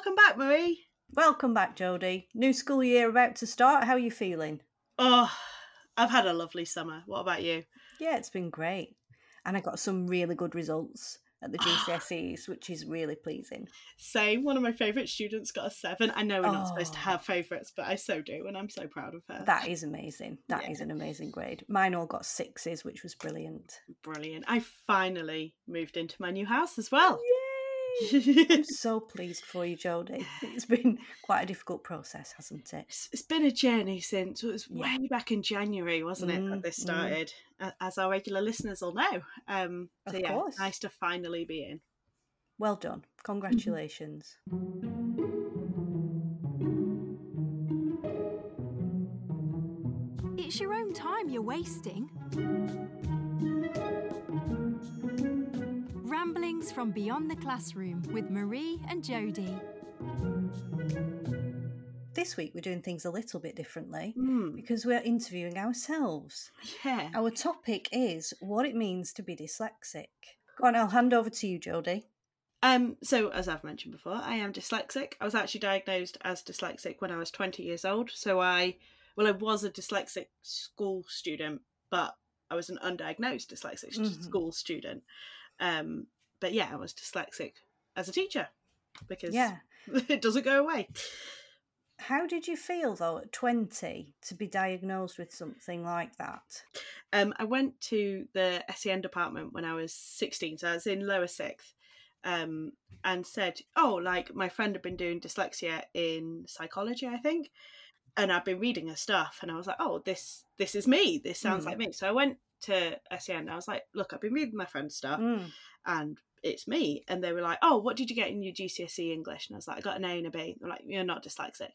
welcome back, Marie. Welcome back, Jodie. New school year about to start. How are you feeling? Oh, I've had a lovely summer. What about you? Yeah, it's been great. And I got some really good results at the GCSEs, which is really pleasing. Same. One of my favourite students got a seven. I know we're not supposed to Oh. have favourites, but I so do, and I'm so proud of her. That is amazing. That is Yeah. an amazing grade. Mine all got sixes, which was brilliant. Brilliant. I finally moved into my new house as well. Yay! I'm so pleased for you, Jodie. It's been quite a difficult process, hasn't it? It's, it's been a journey since it was Yeah. way back in January, wasn't it, that this Mm, mm. started? As our regular listeners will know. Um, so Of yeah, course. nice to finally be in. Well done. Congratulations. It's your own time you're wasting. Ramblings from Beyond the Classroom with Marie and Jodie. This week we're doing things a little bit differently Hmm. because we're interviewing ourselves. Yeah. Our topic is what it means to be dyslexic. Go on, I'll hand over to you, Jodie. Um, so as I've mentioned before, I am dyslexic. I was actually diagnosed as dyslexic when I was 20 years old. So I, well, I was a dyslexic school student, but I was an undiagnosed dyslexic Mhm. school student. Um, but yeah, I was dyslexic as a teacher because Yeah. it doesn't go away. How did you feel though at 20 to be diagnosed with something like that? Um, I went to the SEN department when I was 16, so I was in lower sixth, um, and said, Oh, like my friend had been doing dyslexia in psychology, I think, and I've been reading her stuff, and I was like, Oh, this this is me. This sounds Mm. like me. So I went to SEN. I was like, Look, I've been reading my friend's stuff, Mm. and it's me. And they were like, Oh, what did you get in your GCSE English? And I was like, I got an A and a B. They're like, You're not dyslexic.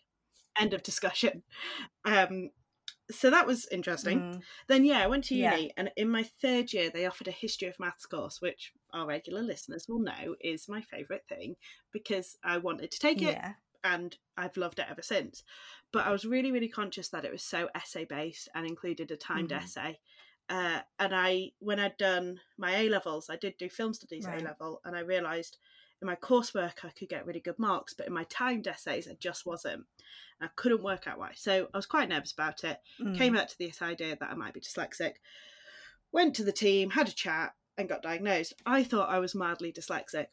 End of discussion. Um, so that was interesting Mm. then yeah, I went to Yeah. uni, and in my third year, they offered a history of maths course, which our regular listeners will know is my favourite thing because I wanted to take it, Yeah. and I've loved it ever since. But I was really, really conscious that it was so essay based and included a timed Mhm. essay. Uh, and I, when I'd done my A levels, I did do film studies Right. A level, and I realised in my coursework I could get really good marks, but in my timed essays I just wasn't. I couldn't work out why. So I was quite nervous about it Mm. came out to this idea that I might be dyslexic, went to the team, had a chat, and got diagnosed. I thought I was mildly dyslexic.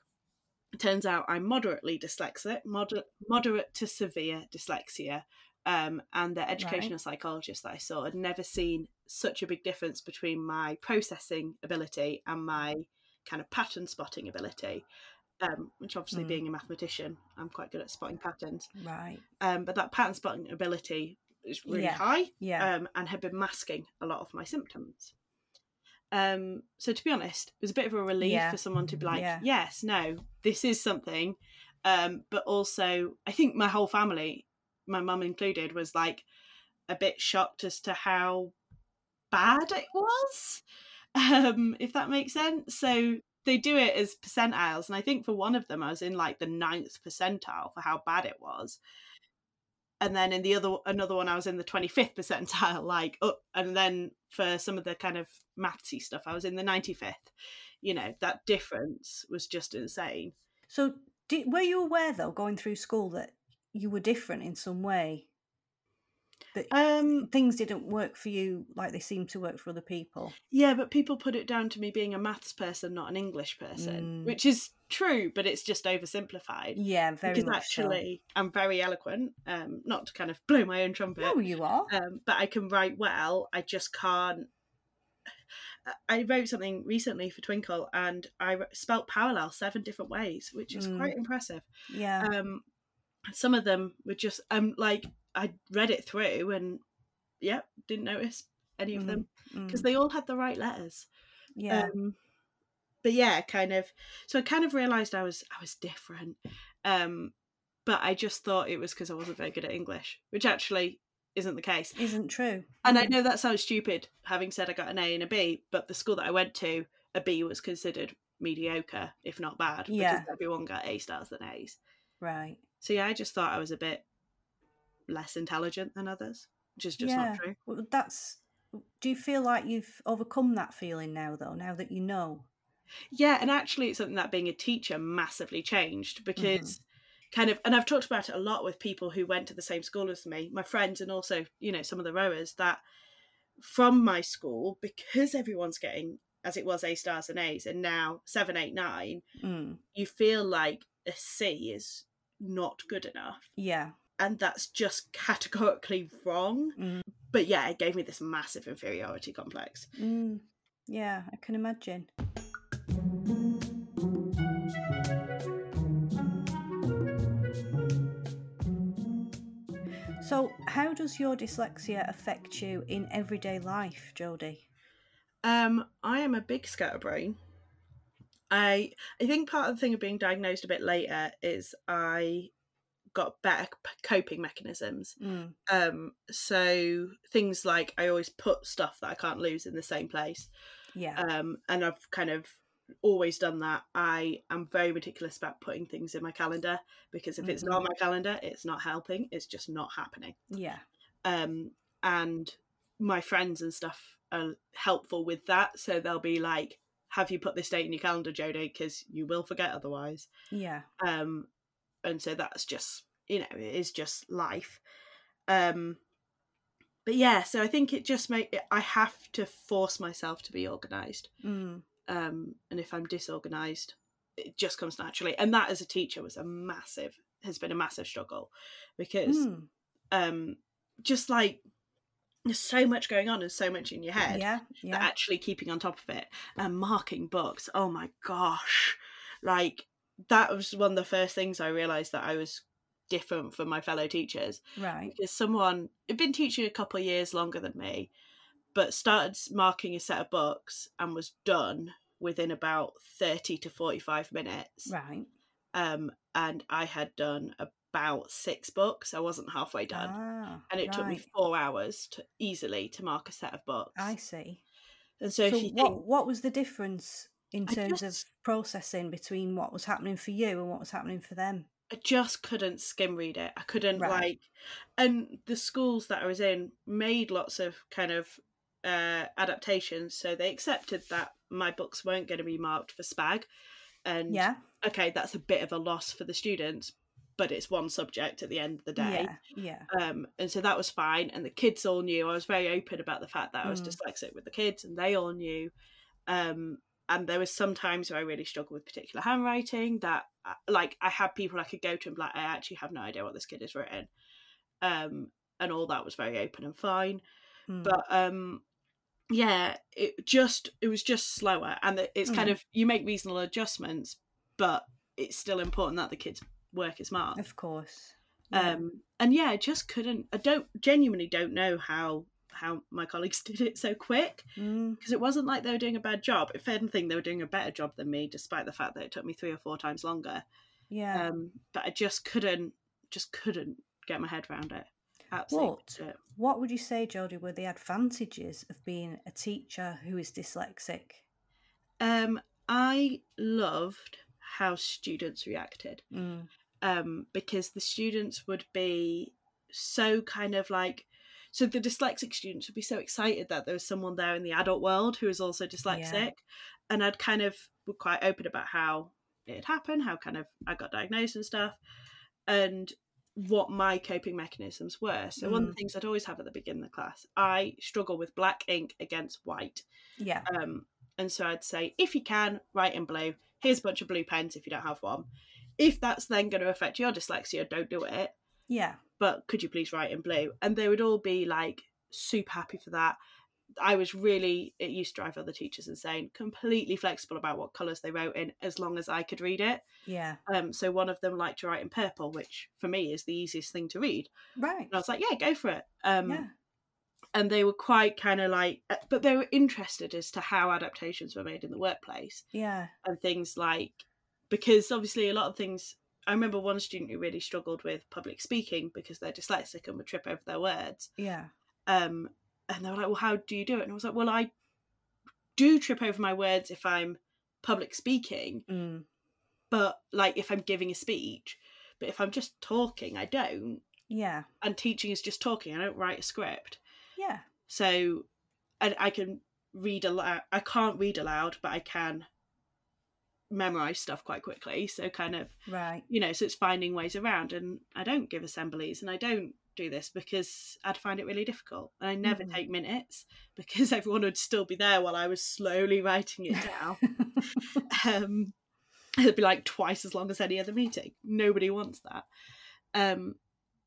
It turns out I'm moderately dyslexic, moder- moderate to severe dyslexia. Um, and the educational psychologist that I saw had never seen such a big difference between my processing ability and my kind of pattern spotting ability. Um, which obviously, Mm. being a mathematician, I'm quite good at spotting patterns. Right. Um, but that pattern spotting ability is really Yeah. high Yeah. um, and had been masking a lot of my symptoms. Um, so to be honest, it was a bit of a relief Yeah. for someone to be like, Yeah. yes, no, this is something. Um, but also, I think my whole family, my mum included, was like a bit shocked as to how bad it was, um, if that makes sense. So they do it as percentiles, and I think for one of them, I was in like the ninth percentile for how bad it was and then in the other another one I was in the 25th percentile like up and then for some of the kind of mathsy stuff I was in the 95th you know that difference was just insane So, did, were you aware though, going through school, that you were different in some way? That um things didn't work for you like they seem to work for other people? yeah but people put it down to me being a maths person not an english person Mm. which is true but it's just oversimplified Yeah, very because actually I'm very eloquent um not to kind of blow my own trumpet Oh, you are. um, but I can write well. I just can't. I wrote something recently for Twinkl, and I spelt parallel seven different ways, which is Mm. quite impressive. yeah. Um, some of them were just um like I read it through and yeah, didn't notice any of Mhm, them mm, because they all had the right letters. yeah. Um, but yeah, kind of. So I kind of realised I was I was different. Um, but I just thought it was because I wasn't very good at English, which actually isn't the case. Isn't true. And I Mm. know that sounds stupid, having said I got an A and a B, but the school that I went to, a B was considered mediocre, if not bad, Yeah. because everyone got A stars than A's. Right. So yeah, I just thought I was a bit less intelligent than others, which is just yeah. not true. Well, that's. Do you feel like you've overcome that feeling now, though? Now that you know. Yeah, and actually, it's something that being a teacher massively changed because Mm-hmm. kind of and I've talked about it a lot with people who went to the same school as me, my friends and also, you know, some of the rowers that from my school, because everyone's getting as it was A stars and A's and now seven, eight, nine, Mm. you feel like a C is not good enough. Yeah. And that's just categorically wrong. Mm. But yeah, it gave me this massive inferiority complex. Mm. Yeah, I can imagine. So, how does your dyslexia affect you in everyday life, Jodie? Um, I am a big scatterbrain. I I think part of the thing of being diagnosed a bit later is I got better coping mechanisms. Mm. Um, so things like I always put stuff that I can't lose in the same place. Yeah. Um, and I've kind of always done that. I am very meticulous about putting things in my calendar because if it's not on my calendar, it's not helping. It's just not happening. yeah. Um, and my friends and stuff are helpful with that. So they'll be like, "Have you put this date in your calendar, Jodie? Because you will forget otherwise." Yeah. Um, and so that's just you know it is just life. Um, but yeah, so I think it just make I have to force myself to be organised Mm. um, and if I'm disorganized, it just comes naturally. And that, as a teacher, was a massive has been a massive struggle because Mm. um, just like there's so much going on and so much in your head Yeah. Yeah. actually keeping on top of it and marking books. Oh my gosh, like that was one of the first things I realized that I was different from my fellow teachers Right. because someone had been teaching a couple of years longer than me, but started marking a set of books and was done within about 30 to 45 minutes. Right. Um, and I had done about six books. I wasn't halfway done. Ah, and it took me four hours to easily to mark a set of books. I see. and so, So, if you what think, what was the difference in terms just- of processing between what was happening for you and what was happening for them? I just couldn't skim read it. I couldn't Right. like, and the schools that I was in made lots of kind of uh, adaptations, so they accepted that my books weren't going to be marked for SPAG, and Yeah. okay, that's a bit of a loss for the students, but it's one subject at the end of the day. Yeah. Yeah. Um, and so that was fine, and the kids all knew. I was very open about the fact that I was Mm. dyslexic with the kids, and they all knew. Um, and there was some times where I really struggled with particular handwriting. That, uh, like, I had people I could go to and be like, I actually have no idea what this kid has written. Um, and all that was very open and fine. Mm. But um, yeah, it just it was just slower, and it- it's kind Mm. of you make reasonable adjustments, but it's still important that the kids' work is marked. of course. Yeah. Um, and yeah, I just couldn't. I don't genuinely don't know how how my colleagues did it so quick Mm. because it wasn't like they were doing a bad job. If anything, they were doing a better job than me, despite the fact that it took me three or four times longer. Yeah. Um, but I just couldn't, just couldn't get my head around it. Absolutely. What? What would you say, Jodie, were the advantages of being a teacher who is dyslexic? Um, I loved how students reacted. Mm. um, because the students would be so kind of like so the dyslexic students would be so excited that there was someone there in the adult world who was also dyslexic and i'd kind of were quite open about how it had happened how kind of i got diagnosed and stuff and what my coping mechanisms were so one of the Mm. things i'd always have at the beginning of the class i struggle with black ink against white Yeah. um, and so I'd say, if you can, write in blue. Here's a bunch of blue pens if you don't have one. If that's then going to affect your dyslexia, don't do it. Yeah. But could you please write in blue? And they would all be like super happy for that. I was really, it used to drive other teachers insane, completely flexible about what colours they wrote in as long as I could read it. Yeah. Um, so one of them liked to write in purple, which for me is the easiest thing to read. Right. And I was like, yeah, go for it. Um, yeah. and they were quite kind of like uh, but they were interested as to how adaptations were made in the workplace Yeah. and things like because obviously a lot of things i remember one student who really struggled with public speaking because they're dyslexic and would trip over their words Yeah. um and they were like well how do you do it and i was like well i do trip over my words if i'm public speaking Mm. but like if i'm giving a speech but if i'm just talking i don't Yeah. and teaching is just talking i don't write a script Yeah. so and I can read aloud. I can't read aloud, but I can memorize stuff quite quickly. So kind of Right. you know, so it's finding ways around. And I don't give assemblies and I don't do this because I'd find it really difficult. And I never Mhm. take minutes because everyone would still be there while I was slowly writing it down. um, it'd be like twice as long as any other meeting. Nobody wants that. Um,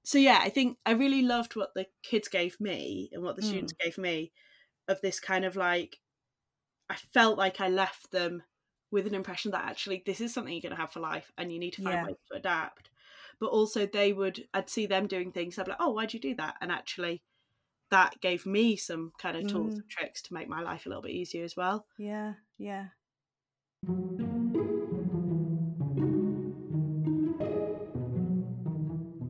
so yeah, I think I really loved what the kids gave me and what the students gave me of this kind of like I felt like I left them with an impression that actually this is something you're going to have for life and you need to find Yeah. ways to adapt. But also they would I'd see them doing things I'd be like, oh, why'd you do that? And actually that gave me some kind of tools Mm. and tricks to make my life a little bit easier as well. yeah, yeah.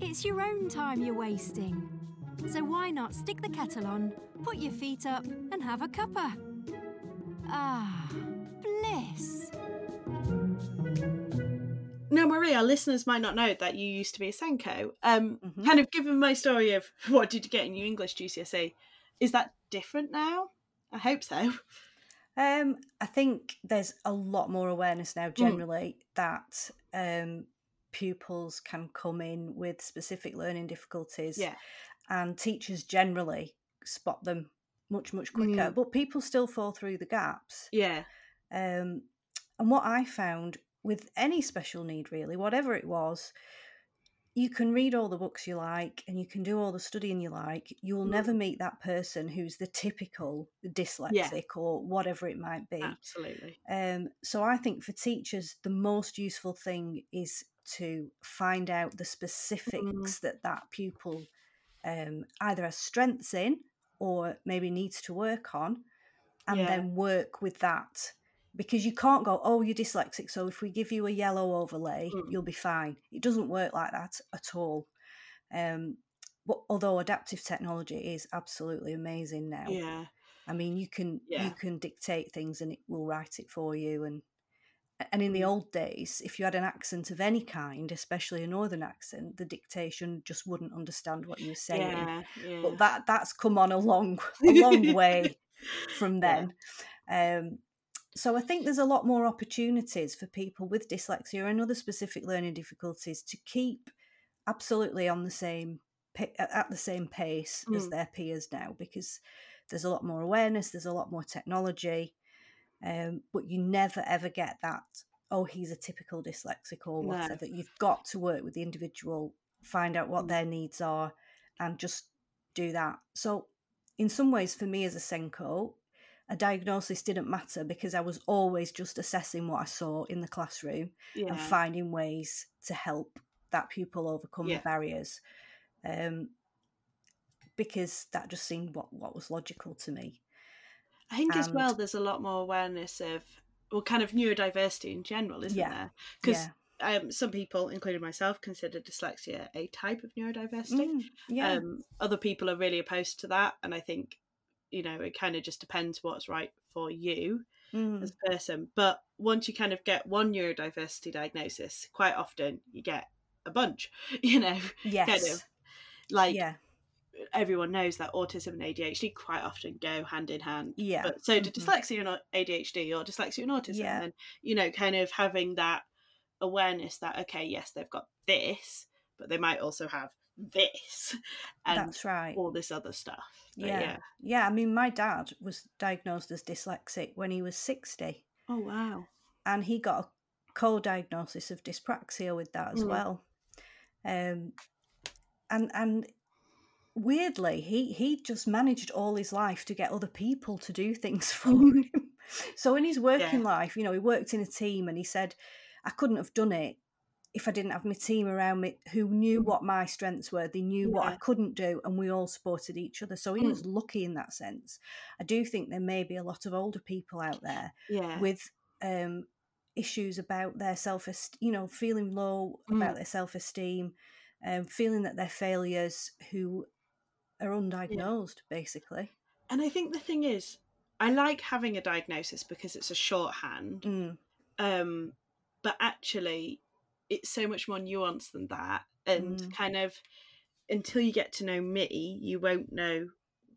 It's your own time you're wasting. So why not stick the kettle on, put your feet up, and have a cuppa? Ah, No, Marie, our listeners might not know that you used to be a SENCo. Um, Mhm. Kind of given my story of what did you get in your English GCSE, is that different now? I hope so. Um, I think there's a lot more awareness now Mm. generally that um, pupils can come in with specific learning difficulties, Yeah. and teachers generally spot them much much quicker. Mm. But people still fall through the gaps. Yeah. Um, and what I found with any special need, really, whatever it was, you can read all the books you like and you can do all the studying you like. You will never Mm. meet that person who's the typical dyslexic or whatever it might be. Absolutely. Um, so I think for teachers, the most useful thing is to find out the specifics that that pupil um, either has strengths in or maybe needs to work on, and Yeah. then work with that. Because you can't go, oh, you're dyslexic, so if we give you a yellow overlay, Mm. you'll be fine. It doesn't work like that at all. Um, but although adaptive technology is absolutely amazing now, Yeah. I mean, you can Yeah. you can dictate things and it will write it for you. And and in the Mm. old days, if you had an accent of any kind, especially a northern accent, the dictation just wouldn't understand what you were saying. Yeah. Yeah. But that that's come on a long a long way from then. Um, so I think there's a lot more opportunities for people with dyslexia and other specific learning difficulties to keep absolutely on the same at the same pace as Mm. their peers now because there's a lot more awareness, there's a lot more technology, um, but you never ever get that. Oh, he's a typical dyslexic or No. whatever. You've got to work with the individual, find out what Mm. their needs are, and just do that. So, in some ways, for me as a SENCo, a diagnosis didn't matter because I was always just assessing what I saw in the classroom and finding ways to help that pupil overcome Yeah. the barriers. Um, because that just seemed what, what was logical to me. I think as well, there's a lot more awareness of well, kind of neurodiversity in general, isn't Yeah. there? Because yeah. um, some people, including myself, consider dyslexia a type of neurodiversity. Mm, yeah. Um, other people are really opposed to that, and I think you know it kind of just depends what's right for you Mm, as a person. But once you kind of get one neurodiversity diagnosis, quite often you get a bunch. You know, yes. like yeah. everyone knows that autism and ADHD quite often go hand in hand. Yeah. But so do Mhm. dyslexia and ADHD or dyslexia and autism. Yeah. And, you know, kind of having that awareness that, okay, yes, they've got this, but they might also have this and That's right. all this other stuff. But yeah. yeah. yeah. I mean, my dad was diagnosed as dyslexic when he was 60, Oh, wow. and he got a co diagnosis of dyspraxia with that as Mm. well. Um, and, and, weirdly he he just managed all his life to get other people to do things for him so in his working Yeah. life you know he worked in a team and he said i couldn't have done it if i didn't have my team around me who knew what my strengths were they knew what i couldn't do and we all supported each other so he Mm. was lucky in that sense i do think there may be a lot of older people out there Yeah. with um issues about their self esteem, you know feeling low about Mm. their self-esteem um feeling that they're failures who are undiagnosed basically and I think the thing is, I like having a diagnosis because it's a shorthand. mm, um but actually it's so much more nuanced than that and Mm. kind of until you get to know me you won't know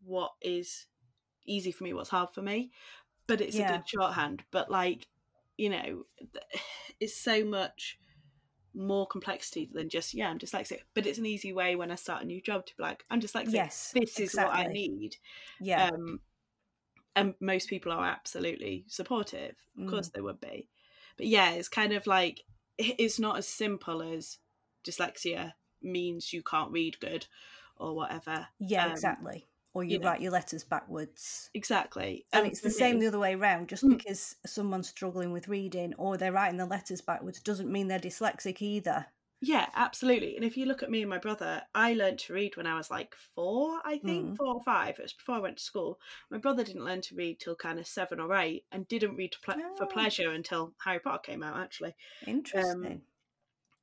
what is easy for me what's hard for me but it's a good shorthand but like you know, it's so much more complexity than just yeah i'm dyslexic but it's an easy way when i start a new job to be like i'm dyslexic Yes, this is what i need Yeah. um and most people are absolutely supportive of Mm. course they would be but yeah it's kind of like it's not as simple as dyslexia means you can't read good or whatever yeah, um, exactly. Or you, you know. write your letters backwards. exactly And And it's the same the other way around. Just Mm. because someone's struggling with reading or they're writing the letters backwards doesn't mean they're dyslexic either. Yeah, absolutely. And if you look at me and my brother, I learned to read when I was like four, I think, Mm. four or five. It was before I went to school. My brother didn't learn to read till kind of seven or eight and didn't read ple- for Oh. pleasure until Harry Potter came out, actually. Interesting.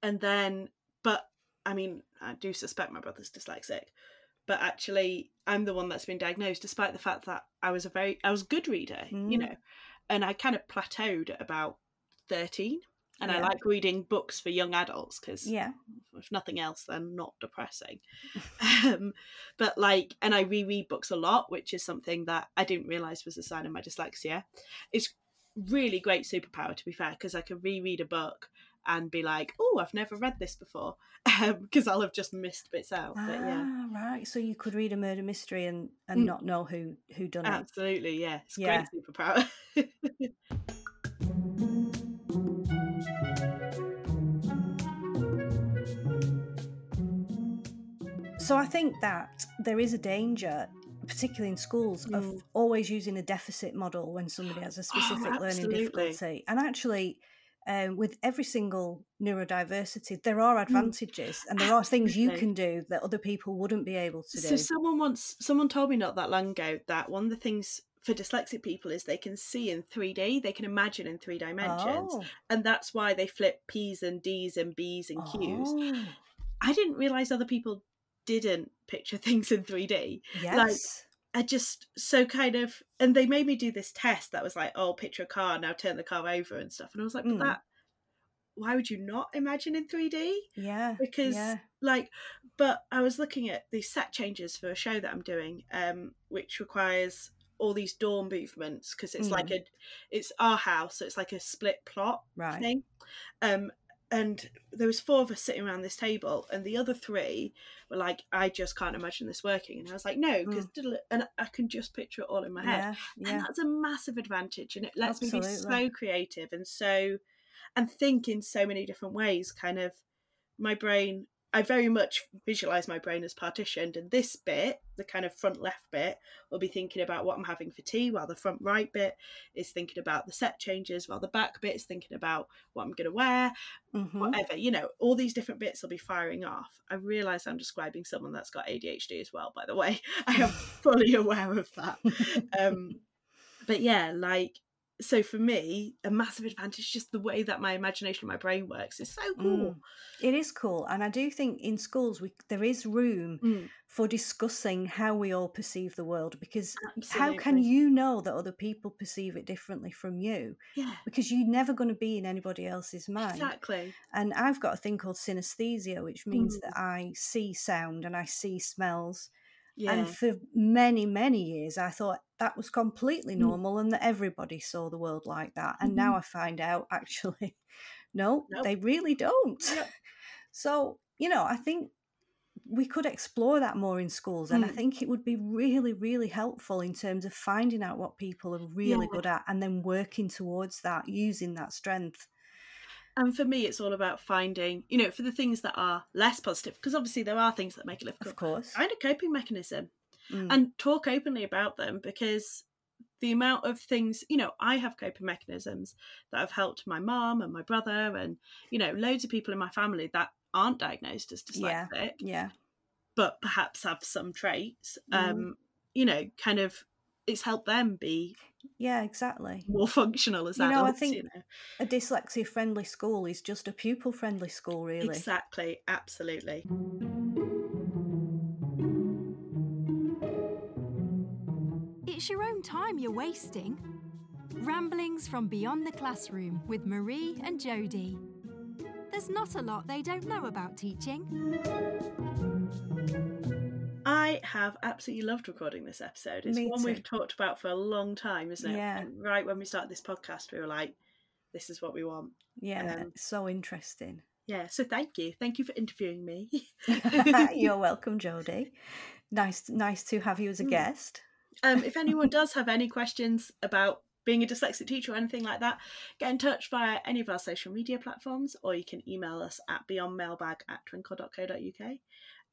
And then, but I mean, I do suspect my brother's dyslexic, but actually, I'm the one that's been diagnosed, despite the fact that I was a very, I was a good reader, you Mm. know, and I kind of plateaued at about 13. And I like reading books for young adults because yeah. if nothing else, they're not depressing. um, but like, and I reread books a lot, which is something that I didn't realize was a sign of my dyslexia. It's really great superpower, to be fair, because I can reread a book and be like, oh, I've never read this before, because I'll have just missed bits out. But yeah, Ah, right. So you could read a murder mystery and, and Mm. not know who who done it. absolutely, yeah, it's Yeah. great superpower. So I think that there is a danger, particularly in schools, Mm. of always using a deficit model when somebody has a specific learning Oh, absolutely. difficulty. And actually, um, with every single neurodiversity, there are advantages and there are things you Mm. Can do that other people wouldn't be able to So do. So someone once someone told me not that long ago that one of the things for dyslexic people is they can see in 3D, they can imagine in three dimensions. Oh. And that's why they flip P's and D's and B's and Q's. Oh, I didn't realise other people didn't picture things in 3D. yes. I just so kind of and they made me do this test that was like, oh, picture a car, now turn the car over and stuff. And I was like, Mm. that why would you not imagine in 3D? yeah. because yeah. like but i was looking at the set changes for a show that i'm doing um which requires all these door movements because it's like Mm. a it's our house so it's like a split plot Right. thing um and there was four of us sitting around this table and the other three were like i just can't imagine this working and i was like no because and i can just picture it all in my head Mm. Yeah. and that's a massive advantage and it lets me be so creative and so and think in so many different ways kind of my brain i very much visualize my brain as partitioned and this bit the kind of front left bit will be thinking about what i'm having for tea while the front right bit is thinking about the set changes while the back bit is thinking about what i'm going to wear Mhm. whatever you know all these different bits will be firing off. I realize i'm describing someone that's got adhd as well by the way. I am fully aware of that. Um but yeah like so for me a massive advantage just the way that my imagination and my brain works is so cool Mm. It is cool, and I do think in schools we there is room Mm. for discussing how we all perceive the world because how can you know that other people perceive it differently from you? yeah Because you're never going to be in anybody else's mind. exactly And I've got a thing called synesthesia, which means Mm. that I see sound and I see smells. Yeah And for many, many years, I thought that was completely Mm. normal and that everybody saw the world like that. And now I find out actually, no, Nope. they really don't. Yep. So, you know, I think we could explore that more in schools. And I Mm. think it would be really, really helpful in terms of finding out what people are really Yeah. good at and then working towards that, using that strength. And for me it's all about finding you know for the things that are less positive because obviously there are things that make it Of course. find a coping mechanism Mm. and talk openly about them because the amount of things you know i have coping mechanisms that have helped my mom and my brother and you know loads of people in my family that aren't diagnosed as Yeah. dyslexic yeah. but perhaps have some traits Mm. um you know kind of it's helped them be Yeah, exactly. more functional as You know, I think you know A dyslexia friendly school is just a pupil friendly school, really. exactly absolutely It's your own time you're wasting. Ramblings from beyond the classroom with Marie and Jodie. There's not a lot they don't know about teaching. I have absolutely loved recording this episode. It's Me one too. we've talked about for a long time, isn't it? Yeah. And right when we started this podcast, we were like, this is what we want. Yeah, Um, so interesting. Yeah, so thank you. Thank you for interviewing me. You're welcome, Jodie. Nice, nice to have you as a Mm. guest. um, if anyone does have any questions about being a dyslexic teacher or anything like that, get in touch via any of our social media platforms or you can email us at beyondmailbag at twinkl.co.uk.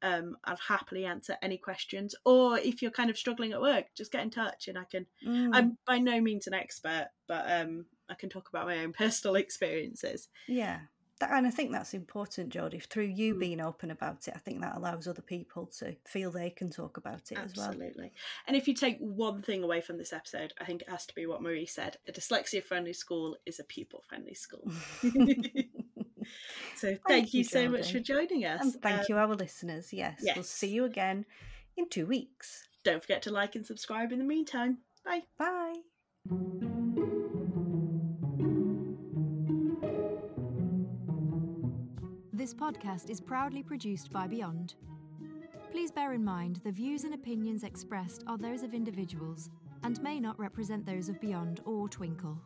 Um, I'll happily answer any questions. Or if you're kind of struggling at work, just get in touch and I can. Mm, I'm by no means an expert, but um, I can talk about my own personal experiences. yeah, that, and I think that's important, Jodie. Through you Mm. being open about it, I think that allows other people to feel they can talk about it as well. Absolutely. And if you take one thing away from this episode, I think it has to be what Marie said a dyslexia friendly school is a pupil friendly school. so thank, you, you, so much for joining us. And thank Um, you, our listeners. Yes, we'll see you again in two weeks. Don't forget to like and subscribe in the meantime. Bye. Bye. This podcast is proudly produced by Beyond. Please bear in mind the views and opinions expressed are those of individuals and may not represent those of Beyond or Twinkl.